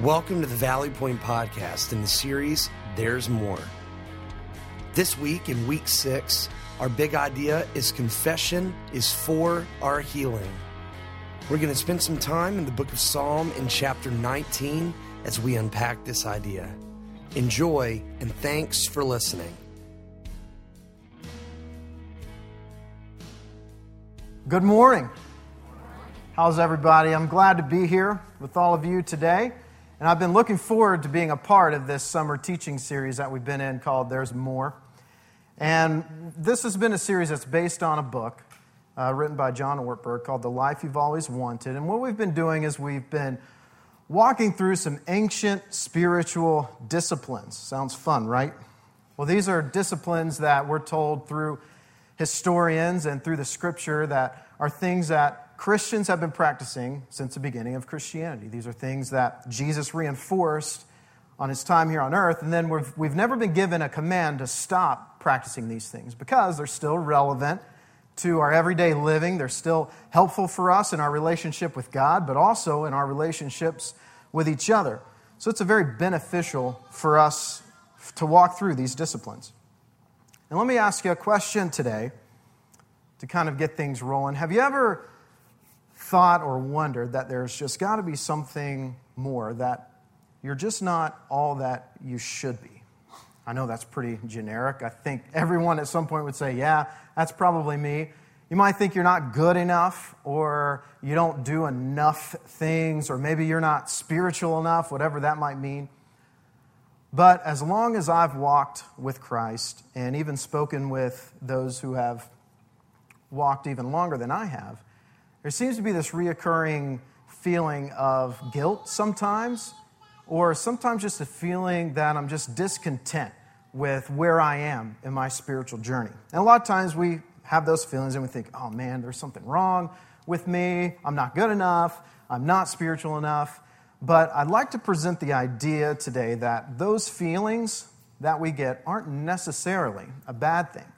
Welcome to the Valley Point Podcast in the series There's More. This week, in week six, our big idea is confession is for our healing. We're going to spend some time in the book of Psalm in chapter 19 as we unpack this idea. Enjoy and thanks for listening. Good morning. How's everybody? I'm glad to be here with all of you today. And I've been looking forward to being a part of this summer teaching series that we've been in called There's More. And this has been a series that's based on a book uh, written by John Ortberg called The Life You've Always Wanted. And what we've been doing is we've been walking through some ancient spiritual disciplines. Sounds fun, right? Well, these are disciplines that we're told through historians and through the scripture that are things that Christians have been practicing since the beginning of Christianity. These are things that Jesus reinforced on his time here on earth, and then we've, we've never been given a command to stop practicing these things because they're still relevant to our everyday living. They're still helpful for us in our relationship with God, but also in our relationships with each other. So it's a very beneficial for us to walk through these disciplines. And let me ask you a question today to kind of get things rolling. Have you ever thought or wondered that there's just got to be something more, that you're just not all that you should be. I know that's pretty generic. I think everyone at some point would say, yeah, that's probably me. You might think you're not good enough, or you don't do enough things, or maybe you're not spiritual enough, whatever that might mean. But as long as I've walked with Christ and even spoken with those who have walked even longer than I have, there seems to be this reoccurring feeling of guilt sometimes, or sometimes just a feeling that I'm just discontent with where I am in my spiritual journey. And a lot of times we have those feelings and we think, oh man, there's something wrong with me. I'm not good enough. I'm not spiritual enough. But I'd like to present the idea today that those feelings that we get aren't necessarily a bad thing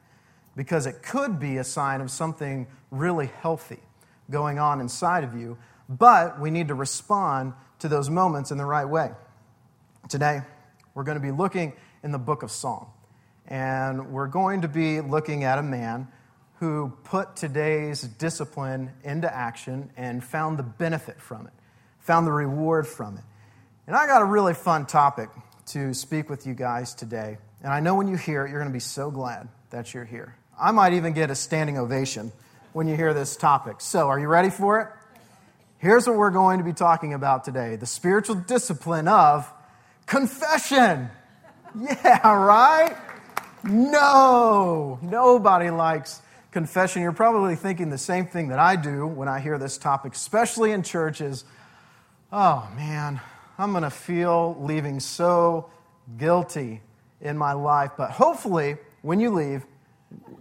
because it could be a sign of something really healthy going on inside of you, but we need to respond to those moments in the right way. Today, we're going to be looking in the book of Psalm, and we're going to be looking at a man who put today's discipline into action and found the benefit from it, found the reward from it. And I got a really fun topic to speak with you guys today. And I know when you hear it, you're going to be so glad that you're here. I might even get a standing ovation when you hear this topic. So, are you ready for it? Here's what we're going to be talking about today the spiritual discipline of confession. Yeah, right? No, nobody likes confession. You're probably thinking the same thing that I do when I hear this topic, especially in churches. Oh, man, I'm going to feel leaving so guilty in my life. But hopefully, when you leave,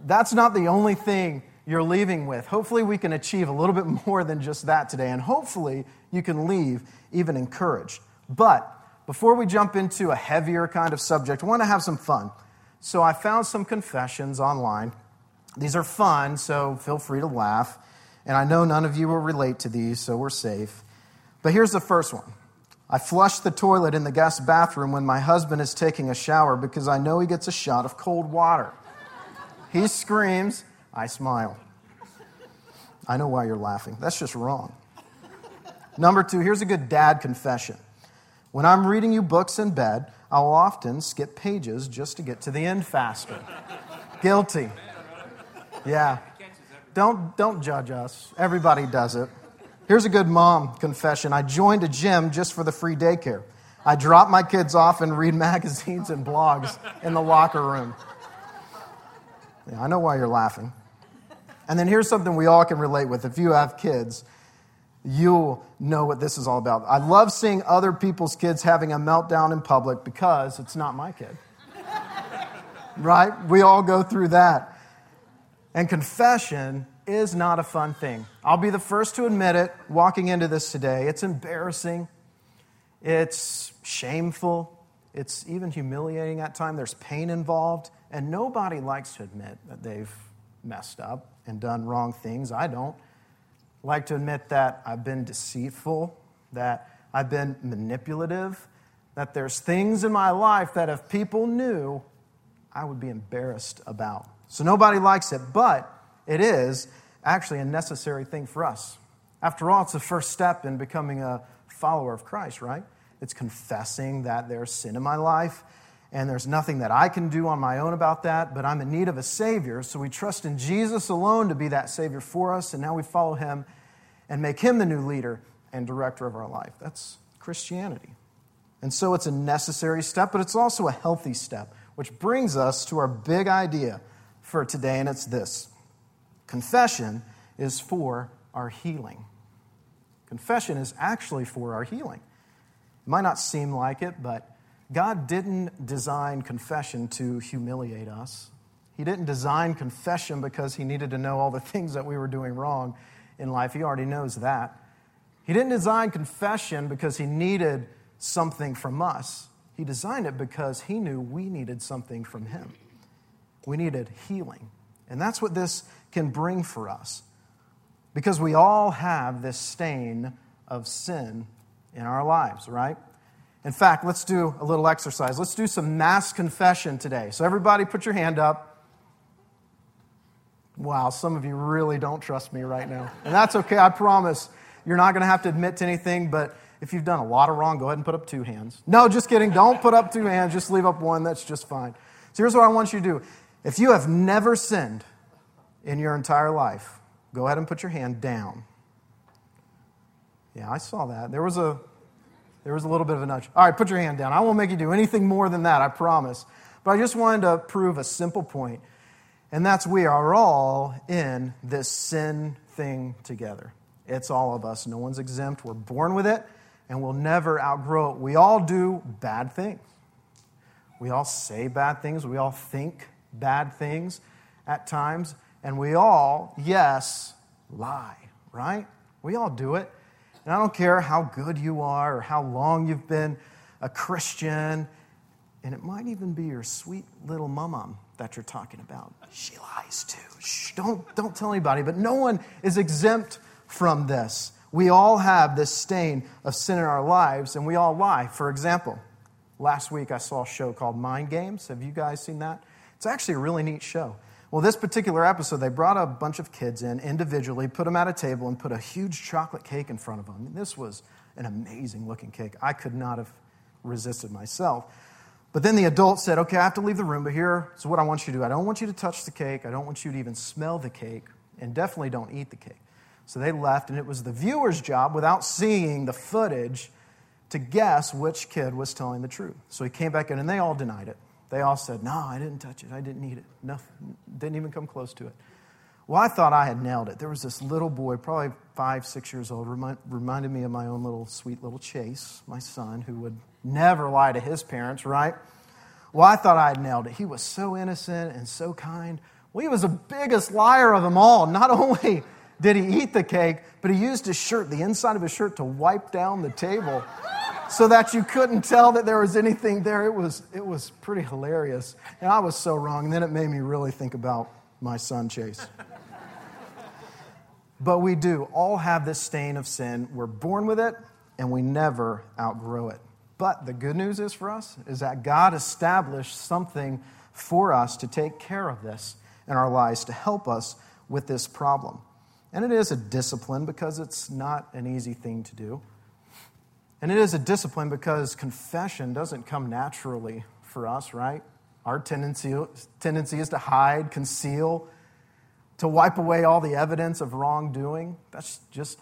that's not the only thing you're leaving with. Hopefully, we can achieve a little bit more than just that today, and hopefully, you can leave even encouraged. But before we jump into a heavier kind of subject, I want to have some fun. So, I found some confessions online. These are fun, so feel free to laugh. And I know none of you will relate to these, so we're safe. But here's the first one I flush the toilet in the guest bathroom when my husband is taking a shower because I know he gets a shot of cold water. He screams, I smile. I know why you're laughing. That's just wrong. Number two, here's a good dad confession. When I'm reading you books in bed, I'll often skip pages just to get to the end faster. Guilty. Yeah. Don't, don't judge us. Everybody does it. Here's a good mom confession. I joined a gym just for the free daycare. I drop my kids off and read magazines and blogs in the locker room. Yeah, I know why you're laughing. And then here's something we all can relate with. If you have kids, you'll know what this is all about. I love seeing other people's kids having a meltdown in public because it's not my kid. right? We all go through that. And confession is not a fun thing. I'll be the first to admit it walking into this today. It's embarrassing, it's shameful, it's even humiliating at times. There's pain involved, and nobody likes to admit that they've messed up and done wrong things. I don't like to admit that I've been deceitful, that I've been manipulative, that there's things in my life that if people knew, I would be embarrassed about. So nobody likes it, but it is actually a necessary thing for us. After all, it's the first step in becoming a follower of Christ, right? It's confessing that there's sin in my life and there's nothing that I can do on my own about that, but I'm in need of a Savior. So we trust in Jesus alone to be that Savior for us, and now we follow Him and make Him the new leader and director of our life. That's Christianity. And so it's a necessary step, but it's also a healthy step, which brings us to our big idea for today, and it's this confession is for our healing. Confession is actually for our healing. It might not seem like it, but God didn't design confession to humiliate us. He didn't design confession because he needed to know all the things that we were doing wrong in life. He already knows that. He didn't design confession because he needed something from us. He designed it because he knew we needed something from him. We needed healing. And that's what this can bring for us. Because we all have this stain of sin in our lives, right? In fact, let's do a little exercise. Let's do some mass confession today. So, everybody, put your hand up. Wow, some of you really don't trust me right now. And that's okay, I promise. You're not going to have to admit to anything, but if you've done a lot of wrong, go ahead and put up two hands. No, just kidding. Don't put up two hands. Just leave up one. That's just fine. So, here's what I want you to do. If you have never sinned in your entire life, go ahead and put your hand down. Yeah, I saw that. There was a there was a little bit of a nudge. All right, put your hand down. I won't make you do anything more than that, I promise. But I just wanted to prove a simple point, and that's we are all in this sin thing together. It's all of us. No one's exempt. We're born with it, and we'll never outgrow it. We all do bad things. We all say bad things. We all think bad things at times. And we all, yes, lie, right? We all do it. And I don't care how good you are or how long you've been a Christian, and it might even be your sweet little mama that you're talking about. She lies too. Shh, don't, don't tell anybody, but no one is exempt from this. We all have this stain of sin in our lives, and we all lie. For example, last week I saw a show called Mind Games. Have you guys seen that? It's actually a really neat show. Well, this particular episode, they brought a bunch of kids in individually, put them at a table, and put a huge chocolate cake in front of them. And This was an amazing looking cake. I could not have resisted myself. But then the adult said, Okay, I have to leave the room, but here, so what I want you to do I don't want you to touch the cake, I don't want you to even smell the cake, and definitely don't eat the cake. So they left, and it was the viewer's job, without seeing the footage, to guess which kid was telling the truth. So he came back in, and they all denied it. They all said, No, I didn't touch it. I didn't eat it. Nothing, didn't even come close to it. Well, I thought I had nailed it. There was this little boy, probably five, six years old, remind, reminded me of my own little sweet little Chase, my son, who would never lie to his parents, right? Well, I thought I had nailed it. He was so innocent and so kind. Well, he was the biggest liar of them all. Not only did he eat the cake, but he used his shirt, the inside of his shirt, to wipe down the table so that you couldn't tell that there was anything there. It was, it was pretty hilarious. And I was so wrong. And then it made me really think about my son, Chase. but we do all have this stain of sin. We're born with it, and we never outgrow it. But the good news is for us is that God established something for us to take care of this in our lives to help us with this problem. And it is a discipline because it's not an easy thing to do. And it is a discipline because confession doesn't come naturally for us, right? Our tendency, tendency is to hide, conceal, to wipe away all the evidence of wrongdoing. That's just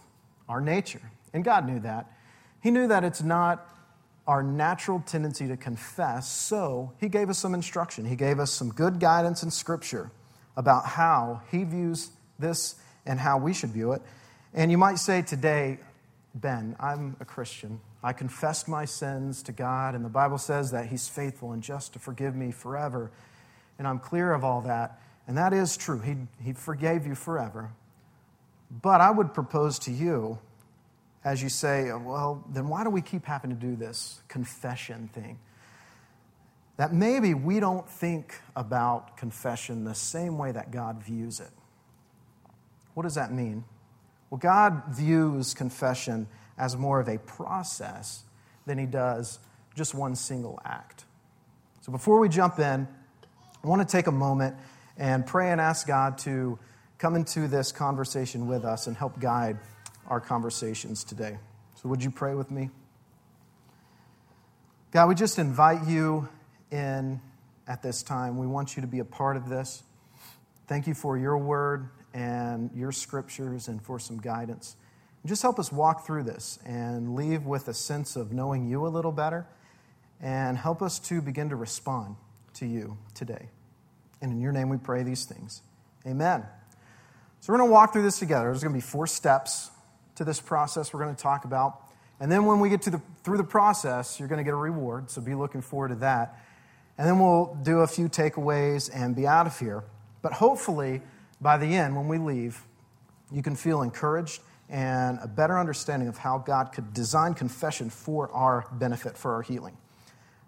our nature. And God knew that. He knew that it's not our natural tendency to confess, so He gave us some instruction. He gave us some good guidance in Scripture about how He views this and how we should view it. And you might say today, Ben, I'm a Christian. I confessed my sins to God, and the Bible says that He's faithful and just to forgive me forever. And I'm clear of all that. And that is true. He, he forgave you forever. But I would propose to you, as you say, well, then why do we keep having to do this confession thing? That maybe we don't think about confession the same way that God views it. What does that mean? Well, God views confession as more of a process than he does just one single act. So before we jump in, I want to take a moment and pray and ask God to come into this conversation with us and help guide our conversations today. So, would you pray with me? God, we just invite you in at this time. We want you to be a part of this. Thank you for your word and your scriptures and for some guidance. Just help us walk through this and leave with a sense of knowing you a little better and help us to begin to respond to you today. And in your name we pray these things. Amen. So we're going to walk through this together. There's going to be four steps to this process we're going to talk about. And then when we get to the, through the process, you're going to get a reward. So be looking forward to that. And then we'll do a few takeaways and be out of here. But hopefully, by the end, when we leave, you can feel encouraged and a better understanding of how God could design confession for our benefit, for our healing.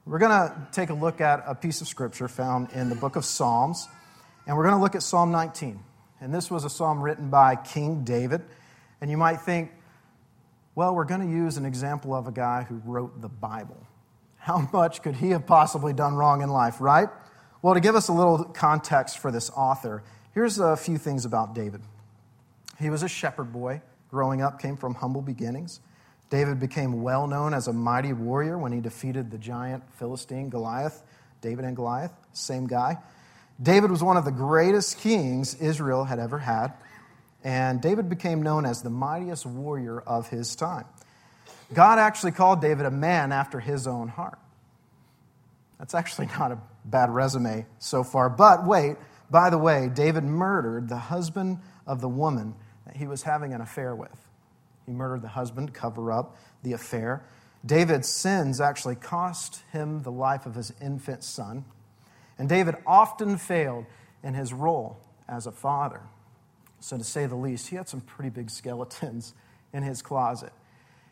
We're going to take a look at a piece of scripture found in the book of Psalms, and we're going to look at Psalm 19. And this was a psalm written by King David. And you might think, well, we're going to use an example of a guy who wrote the Bible. How much could he have possibly done wrong in life, right? Well, to give us a little context for this author, here's a few things about David. He was a shepherd boy growing up, came from humble beginnings. David became well known as a mighty warrior when he defeated the giant Philistine Goliath. David and Goliath, same guy. David was one of the greatest kings Israel had ever had, and David became known as the mightiest warrior of his time. God actually called David a man after his own heart. That's actually not a bad resume so far. But wait, by the way, David murdered the husband of the woman he was having an affair with. He murdered the husband, to cover up the affair. David's sins actually cost him the life of his infant son. And David often failed in his role as a father. So, to say the least, he had some pretty big skeletons in his closet.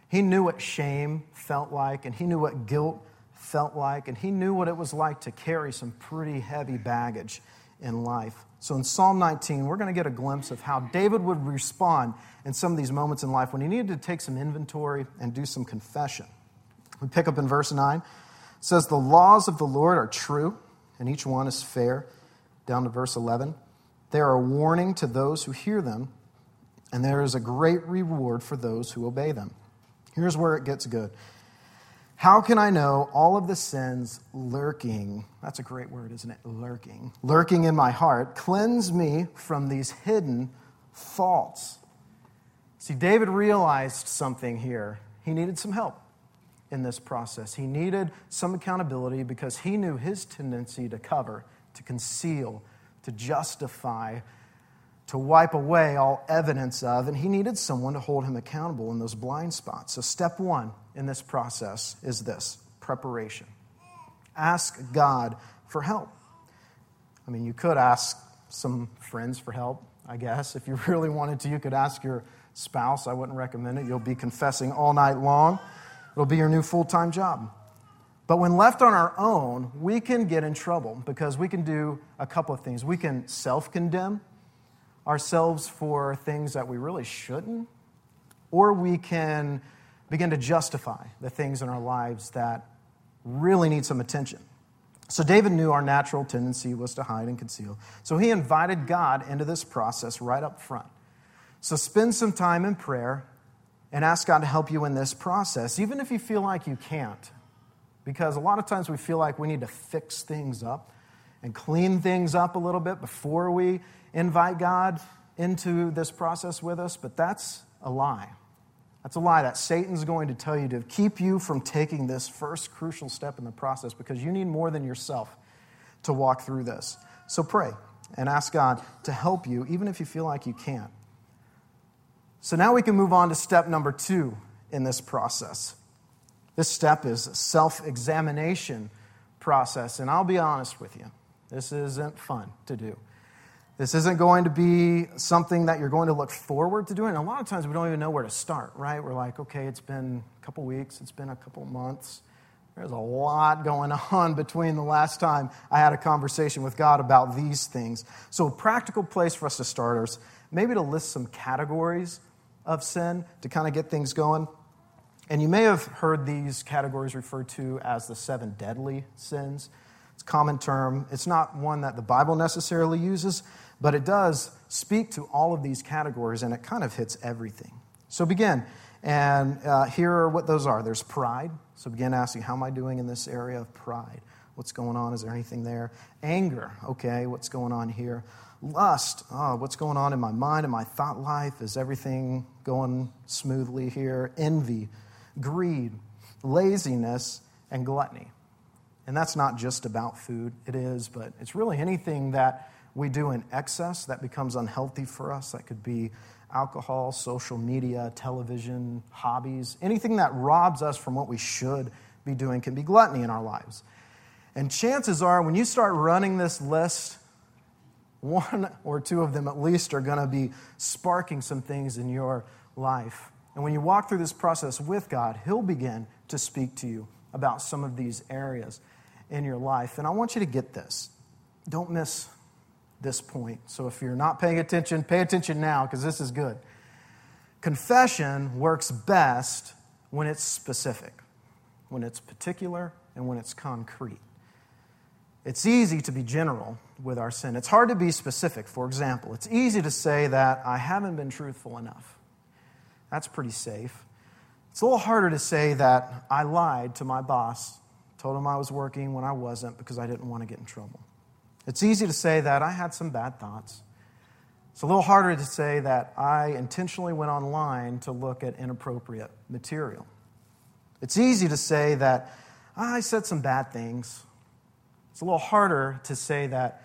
He knew what shame felt like, and he knew what guilt felt like, and he knew what it was like to carry some pretty heavy baggage in life. So, in Psalm 19, we're going to get a glimpse of how David would respond in some of these moments in life when he needed to take some inventory and do some confession. We pick up in verse 9. It says, The laws of the Lord are true and each one is fair. Down to verse 11. They are a warning to those who hear them, and there is a great reward for those who obey them. Here's where it gets good. How can I know all of the sins lurking? That's a great word, isn't it? Lurking. Lurking in my heart. Cleanse me from these hidden faults. See, David realized something here. He needed some help in this process. He needed some accountability because he knew his tendency to cover, to conceal, to justify, to wipe away all evidence of, and he needed someone to hold him accountable in those blind spots. So, step one in this process is this preparation. Ask God for help. I mean, you could ask some friends for help, I guess. If you really wanted to, you could ask your spouse. I wouldn't recommend it. You'll be confessing all night long. It'll be your new full time job. But when left on our own, we can get in trouble because we can do a couple of things. We can self condemn ourselves for things that we really shouldn't, or we can begin to justify the things in our lives that really need some attention. So, David knew our natural tendency was to hide and conceal. So, he invited God into this process right up front. So, spend some time in prayer and ask God to help you in this process, even if you feel like you can't. Because a lot of times we feel like we need to fix things up and clean things up a little bit before we invite God into this process with us, but that's a lie. That's a lie that Satan's going to tell you to keep you from taking this first crucial step in the process because you need more than yourself to walk through this. So pray and ask God to help you, even if you feel like you can't. So now we can move on to step number two in this process. This step is a self examination process. And I'll be honest with you, this isn't fun to do. This isn't going to be something that you're going to look forward to doing. And a lot of times we don't even know where to start, right? We're like, okay, it's been a couple weeks, it's been a couple months. There's a lot going on between the last time I had a conversation with God about these things. So, a practical place for us to start is maybe to list some categories of sin to kind of get things going. And you may have heard these categories referred to as the seven deadly sins. It's a common term. It's not one that the Bible necessarily uses, but it does speak to all of these categories and it kind of hits everything. So begin. And uh, here are what those are there's pride. So begin asking, how am I doing in this area of pride? What's going on? Is there anything there? Anger. Okay, what's going on here? Lust. Oh, what's going on in my mind and my thought life? Is everything going smoothly here? Envy, greed, laziness, and gluttony. And that's not just about food, it is, but it's really anything that we do in excess that becomes unhealthy for us. That could be alcohol, social media, television, hobbies. Anything that robs us from what we should be doing can be gluttony in our lives. And chances are, when you start running this list, one or two of them at least are going to be sparking some things in your life. And when you walk through this process with God, He'll begin to speak to you about some of these areas in your life. And I want you to get this. Don't miss this point. So if you're not paying attention, pay attention now because this is good. Confession works best when it's specific, when it's particular, and when it's concrete. It's easy to be general with our sin. It's hard to be specific. For example, it's easy to say that I haven't been truthful enough. That's pretty safe. It's a little harder to say that I lied to my boss, told him I was working when I wasn't because I didn't want to get in trouble. It's easy to say that I had some bad thoughts. It's a little harder to say that I intentionally went online to look at inappropriate material. It's easy to say that I said some bad things it's a little harder to say that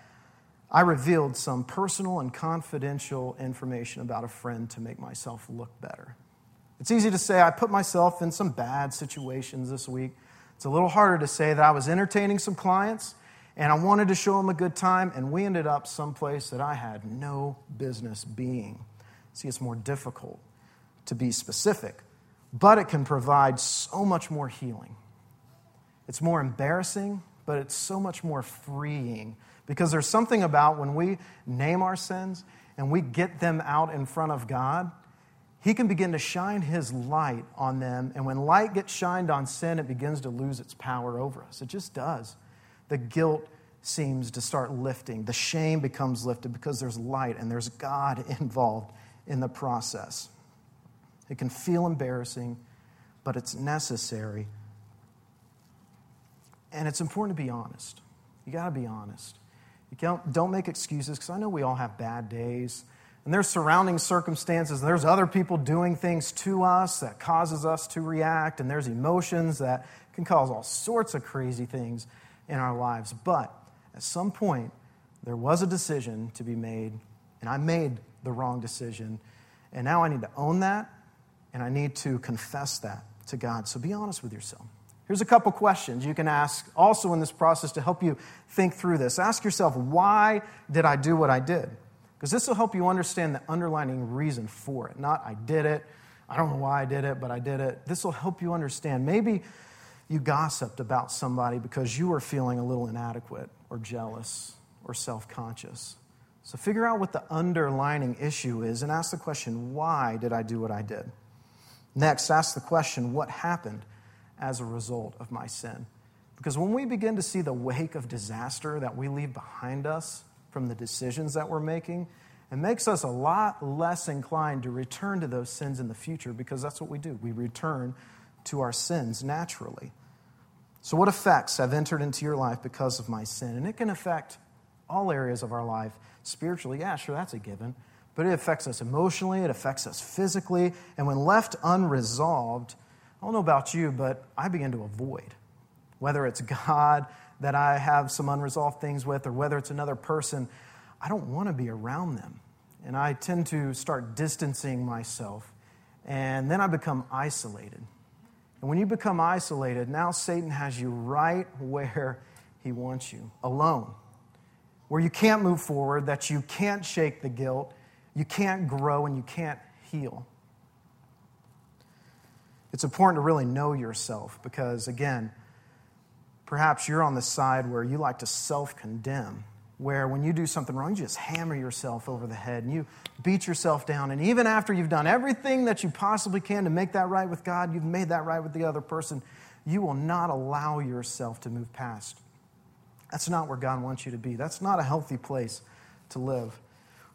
I revealed some personal and confidential information about a friend to make myself look better. It's easy to say I put myself in some bad situations this week. It's a little harder to say that I was entertaining some clients and I wanted to show them a good time, and we ended up someplace that I had no business being. See, it's more difficult to be specific, but it can provide so much more healing. It's more embarrassing, but it's so much more freeing because there's something about when we name our sins and we get them out in front of God, He can begin to shine His light on them. And when light gets shined on sin, it begins to lose its power over us. It just does. The guilt seems to start lifting, the shame becomes lifted because there's light and there's God involved in the process. It can feel embarrassing, but it's necessary and it's important to be honest. You got to be honest. You don't, don't make excuses because I know we all have bad days. And there's surrounding circumstances. There's other people doing things to us that causes us to react. And there's emotions that can cause all sorts of crazy things in our lives. But at some point, there was a decision to be made. And I made the wrong decision. And now I need to own that. And I need to confess that to God. So be honest with yourself. Here's a couple questions you can ask also in this process to help you think through this. Ask yourself, why did I do what I did? Because this will help you understand the underlying reason for it. Not, I did it, I don't know why I did it, but I did it. This will help you understand. Maybe you gossiped about somebody because you were feeling a little inadequate or jealous or self conscious. So figure out what the underlining issue is and ask the question, why did I do what I did? Next, ask the question, what happened? as a result of my sin. Because when we begin to see the wake of disaster that we leave behind us from the decisions that we're making, it makes us a lot less inclined to return to those sins in the future because that's what we do. We return to our sins naturally. So, what effects have entered into your life because of my sin? And it can affect all areas of our life. Spiritually, yeah, sure, that's a given. But it affects us emotionally, it affects us physically. And when left unresolved, I don't know about you, but I begin to avoid. Whether it's God that I have some unresolved things with, or whether it's another person, I don't want to be around them. And I tend to start distancing myself. And then I become isolated. And when you become isolated, now Satan has you right where he wants you, alone, where you can't move forward, that you can't shake the guilt, you can't grow, and you can't heal. It's important to really know yourself because, again, perhaps you're on the side where you like to self condemn where when you do something wrong, you just hammer yourself over the head and you beat yourself down. And even after you've done everything that you possibly can to make that right with God, you've made that right with the other person, you will not allow yourself to move past. That's not where God wants you to be. That's not a healthy place to live.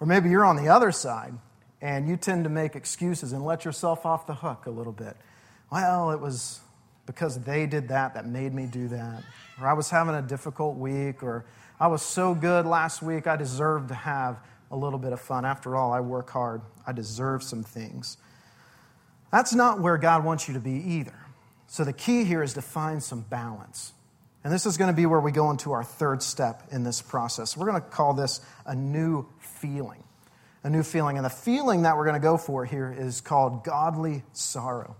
Or maybe you're on the other side and you tend to make excuses and let yourself off the hook a little bit. Well, it was because they did that that made me do that. Or I was having a difficult week, or I was so good last week, I deserve to have a little bit of fun. After all, I work hard, I deserve some things. That's not where God wants you to be either. So the key here is to find some balance. And this is going to be where we go into our third step in this process. We're going to call this a new feeling. A new feeling. And the feeling that we're going to go for here is called godly sorrow.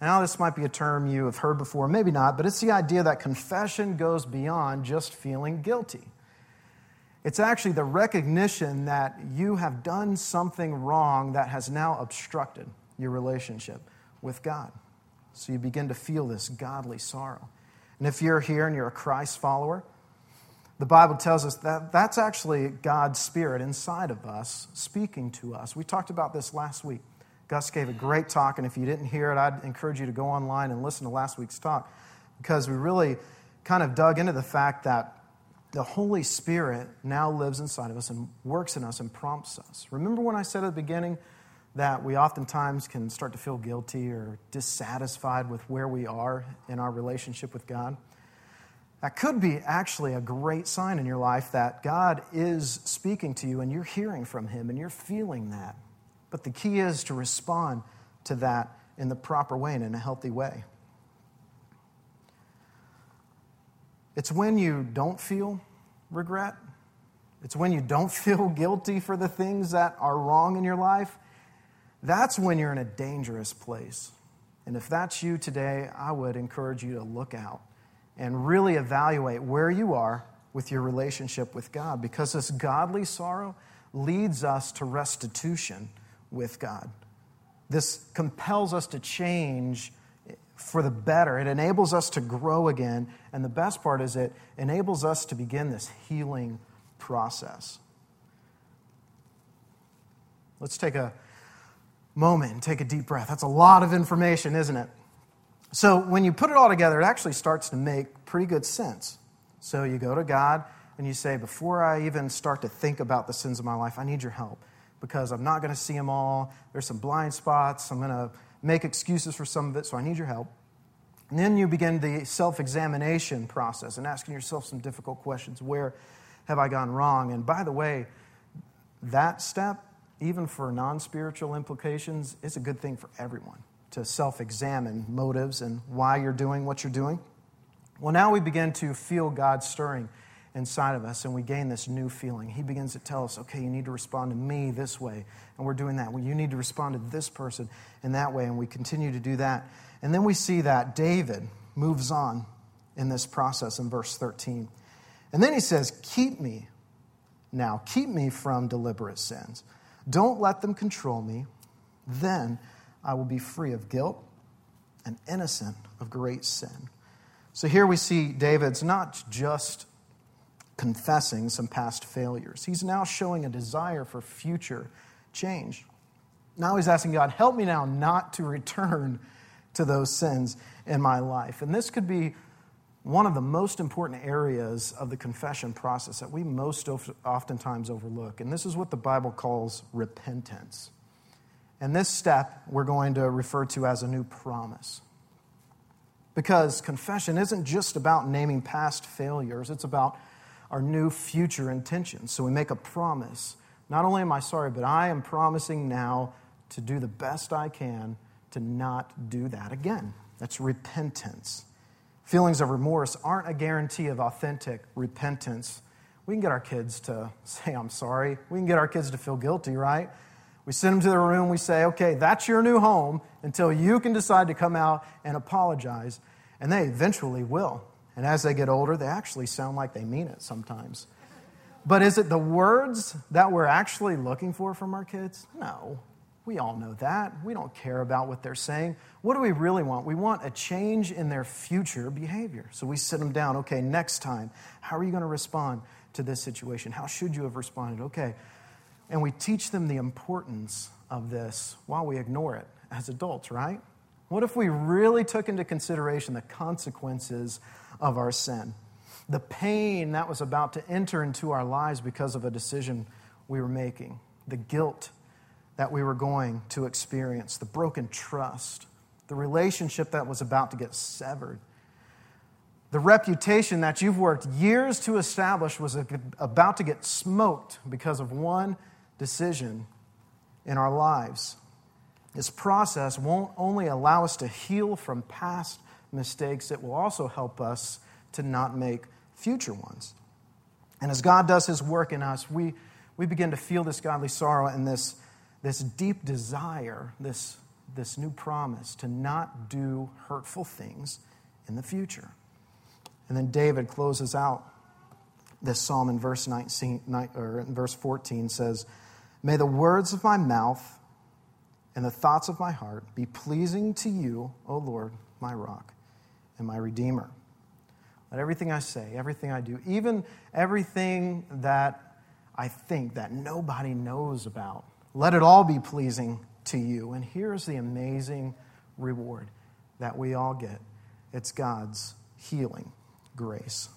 Now, this might be a term you have heard before, maybe not, but it's the idea that confession goes beyond just feeling guilty. It's actually the recognition that you have done something wrong that has now obstructed your relationship with God. So you begin to feel this godly sorrow. And if you're here and you're a Christ follower, the Bible tells us that that's actually God's Spirit inside of us speaking to us. We talked about this last week. Gus gave a great talk, and if you didn't hear it, I'd encourage you to go online and listen to last week's talk because we really kind of dug into the fact that the Holy Spirit now lives inside of us and works in us and prompts us. Remember when I said at the beginning that we oftentimes can start to feel guilty or dissatisfied with where we are in our relationship with God? That could be actually a great sign in your life that God is speaking to you and you're hearing from Him and you're feeling that. But the key is to respond to that in the proper way and in a healthy way. It's when you don't feel regret, it's when you don't feel guilty for the things that are wrong in your life. That's when you're in a dangerous place. And if that's you today, I would encourage you to look out and really evaluate where you are with your relationship with God because this godly sorrow leads us to restitution with God. This compels us to change for the better. It enables us to grow again. And the best part is, it enables us to begin this healing process. Let's take a moment and take a deep breath. That's a lot of information, isn't it? So, when you put it all together, it actually starts to make pretty good sense. So, you go to God and you say, Before I even start to think about the sins of my life, I need your help because I'm not going to see them all. There's some blind spots. I'm going to make excuses for some of it, so I need your help. And then you begin the self examination process and asking yourself some difficult questions. Where have I gone wrong? And by the way, that step, even for non spiritual implications, is a good thing for everyone to self examine motives and why you're doing what you're doing. Well, now we begin to feel God stirring inside of us and we gain this new feeling. He begins to tell us, okay, you need to respond to me this way. And we're doing that. Well, you need to respond to this person in that way. And we continue to do that. And then we see that David moves on in this process in verse 13. And then he says, Keep me now, keep me from deliberate sins. Don't let them control me. Then I will be free of guilt and innocent of great sin. So here we see David's not just confessing some past failures. He's now showing a desire for future change. Now he's asking God, help me now not to return to those sins in my life. And this could be one of the most important areas of the confession process that we most oftentimes overlook. And this is what the Bible calls repentance. And this step we're going to refer to as a new promise. Because confession isn't just about naming past failures, it's about our new future intentions. So we make a promise. Not only am I sorry, but I am promising now to do the best I can to not do that again. That's repentance. Feelings of remorse aren't a guarantee of authentic repentance. We can get our kids to say, I'm sorry. We can get our kids to feel guilty, right? We send them to their room. We say, okay, that's your new home until you can decide to come out and apologize. And they eventually will. And as they get older, they actually sound like they mean it sometimes. But is it the words that we're actually looking for from our kids? No. We all know that. We don't care about what they're saying. What do we really want? We want a change in their future behavior. So we sit them down. Okay, next time, how are you going to respond to this situation? How should you have responded? Okay. And we teach them the importance of this while we ignore it as adults, right? What if we really took into consideration the consequences of our sin? The pain that was about to enter into our lives because of a decision we were making, the guilt that we were going to experience, the broken trust, the relationship that was about to get severed. The reputation that you've worked years to establish was about to get smoked because of one decision in our lives. This process won't only allow us to heal from past mistakes, it will also help us to not make future ones. And as God does his work in us, we, we begin to feel this godly sorrow and this, this deep desire, this, this new promise to not do hurtful things in the future. And then David closes out this psalm in verse 19, or in verse 14 says, May the words of my mouth and the thoughts of my heart be pleasing to you, O Lord, my rock and my redeemer. Let everything I say, everything I do, even everything that I think that nobody knows about, let it all be pleasing to you. And here's the amazing reward that we all get it's God's healing grace.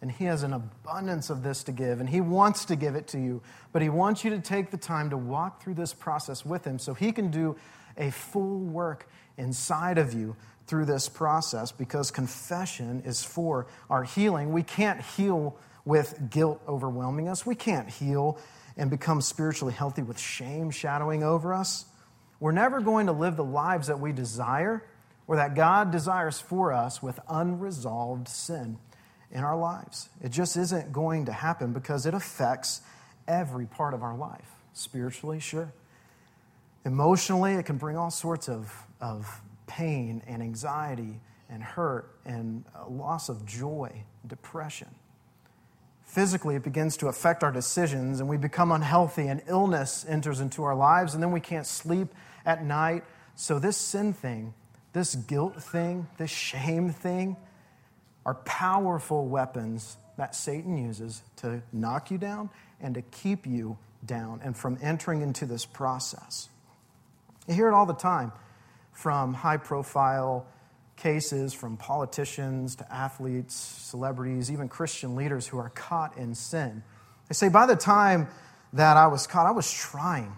And He has an abundance of this to give, and He wants to give it to you. But He wants you to take the time to walk through this process with Him so He can do a full work inside of you through this process because confession is for our healing. We can't heal with guilt overwhelming us, we can't heal and become spiritually healthy with shame shadowing over us. We're never going to live the lives that we desire or that God desires for us with unresolved sin in our lives. It just isn't going to happen because it affects every part of our life. Spiritually, sure. Emotionally, it can bring all sorts of, of pain and anxiety and hurt and uh, loss of joy, depression. Physically, it begins to affect our decisions and we become unhealthy, and illness enters into our lives, and then we can't sleep at night. So, this sin thing, this guilt thing, this shame thing, are powerful weapons that Satan uses to knock you down and to keep you down and from entering into this process. You hear it all the time from high profile cases, from politicians to athletes, celebrities, even Christian leaders who are caught in sin. They say, by the time that I was caught, I was trying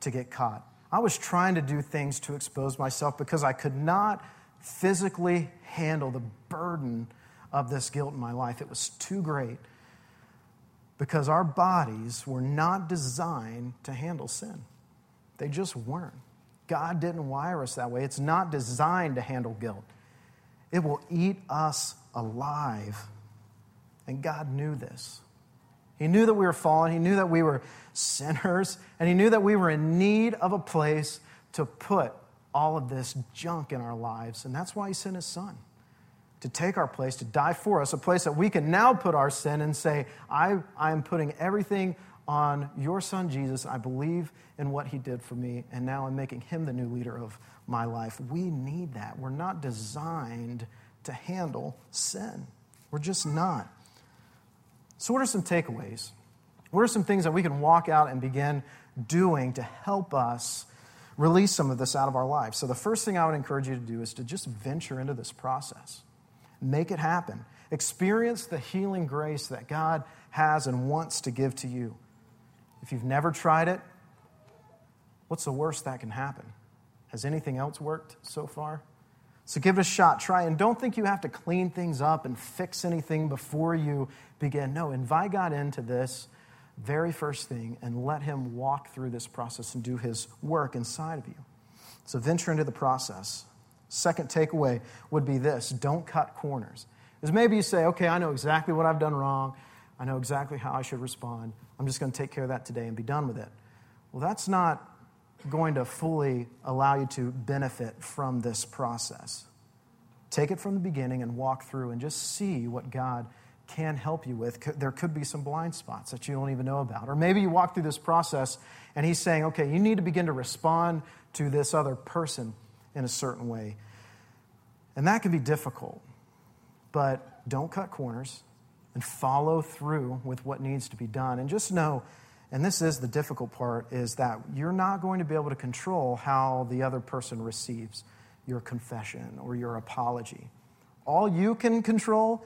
to get caught. I was trying to do things to expose myself because I could not physically handle the burden of this guilt in my life. It was too great because our bodies were not designed to handle sin, they just weren't. God didn't wire us that way. It's not designed to handle guilt. It will eat us alive. And God knew this. He knew that we were fallen. He knew that we were sinners. And He knew that we were in need of a place to put all of this junk in our lives. And that's why He sent His Son to take our place, to die for us, a place that we can now put our sin and say, I, I am putting everything on your son Jesus. I believe in what he did for me, and now I'm making him the new leader of my life. We need that. We're not designed to handle sin, we're just not. So, what are some takeaways? What are some things that we can walk out and begin doing to help us release some of this out of our lives? So, the first thing I would encourage you to do is to just venture into this process. Make it happen. Experience the healing grace that God has and wants to give to you. If you've never tried it, what's the worst that can happen? Has anything else worked so far? So give it a shot. Try and don't think you have to clean things up and fix anything before you begin. No, invite God into this very first thing and let Him walk through this process and do His work inside of you. So venture into the process. Second takeaway would be this don't cut corners. Because maybe you say, okay, I know exactly what I've done wrong. I know exactly how I should respond. I'm just going to take care of that today and be done with it. Well, that's not going to fully allow you to benefit from this process. Take it from the beginning and walk through and just see what God can help you with. There could be some blind spots that you don't even know about. Or maybe you walk through this process and He's saying, okay, you need to begin to respond to this other person in a certain way. And that can be difficult. But don't cut corners and follow through with what needs to be done. And just know, and this is the difficult part, is that you're not going to be able to control how the other person receives your confession or your apology. All you can control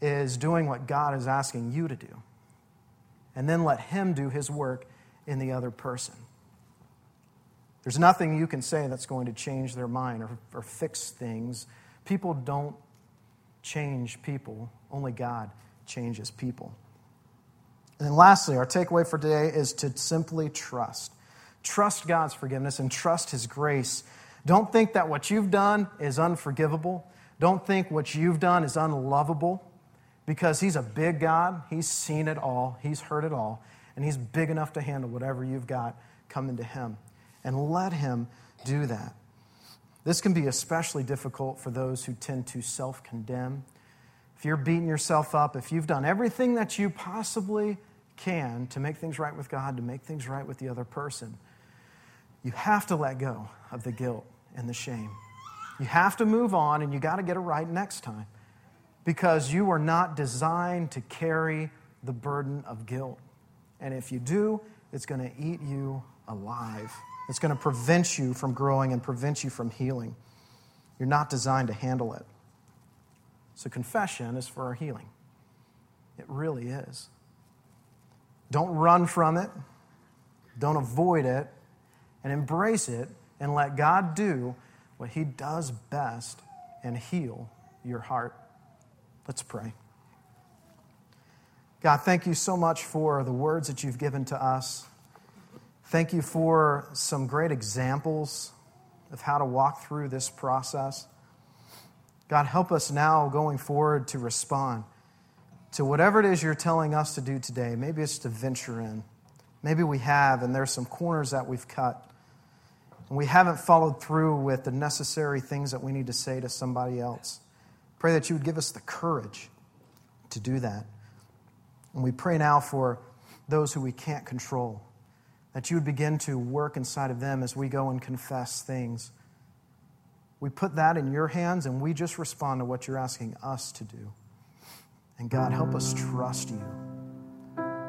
is doing what God is asking you to do. And then let Him do His work in the other person. There's nothing you can say that's going to change their mind or, or fix things. People don't change people, only God changes people. And then lastly, our takeaway for today is to simply trust. Trust God's forgiveness and trust His grace. Don't think that what you've done is unforgivable. Don't think what you've done is unlovable because He's a big God. He's seen it all, He's heard it all, and He's big enough to handle whatever you've got coming to Him. And let Him do that. This can be especially difficult for those who tend to self condemn. If you're beating yourself up, if you've done everything that you possibly can to make things right with God, to make things right with the other person, you have to let go of the guilt and the shame. You have to move on and you got to get it right next time because you are not designed to carry the burden of guilt. And if you do, it's going to eat you alive. It's going to prevent you from growing and prevent you from healing. You're not designed to handle it. So, confession is for our healing. It really is. Don't run from it, don't avoid it, and embrace it and let God do what He does best and heal your heart. Let's pray. God, thank you so much for the words that you've given to us. Thank you for some great examples of how to walk through this process. God, help us now going forward to respond to whatever it is you're telling us to do today. Maybe it's to venture in. Maybe we have, and there's some corners that we've cut. And we haven't followed through with the necessary things that we need to say to somebody else. Pray that you would give us the courage to do that. And we pray now for those who we can't control that you would begin to work inside of them as we go and confess things. We put that in your hands and we just respond to what you're asking us to do. And God, help us trust you.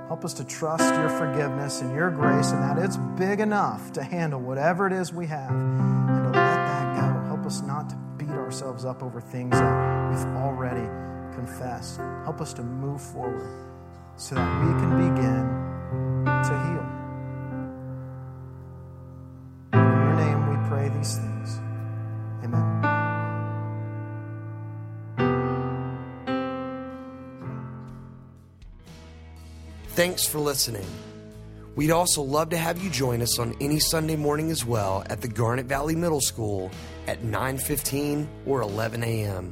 Help us to trust your forgiveness and your grace and that it's big enough to handle whatever it is we have and to let that go. Help us not to beat ourselves up over things that we've already confessed. Help us to move forward so that we can begin to heal. Thanks for listening. We'd also love to have you join us on any Sunday morning as well at the Garnet Valley Middle School at 9:15 or 11 a.m.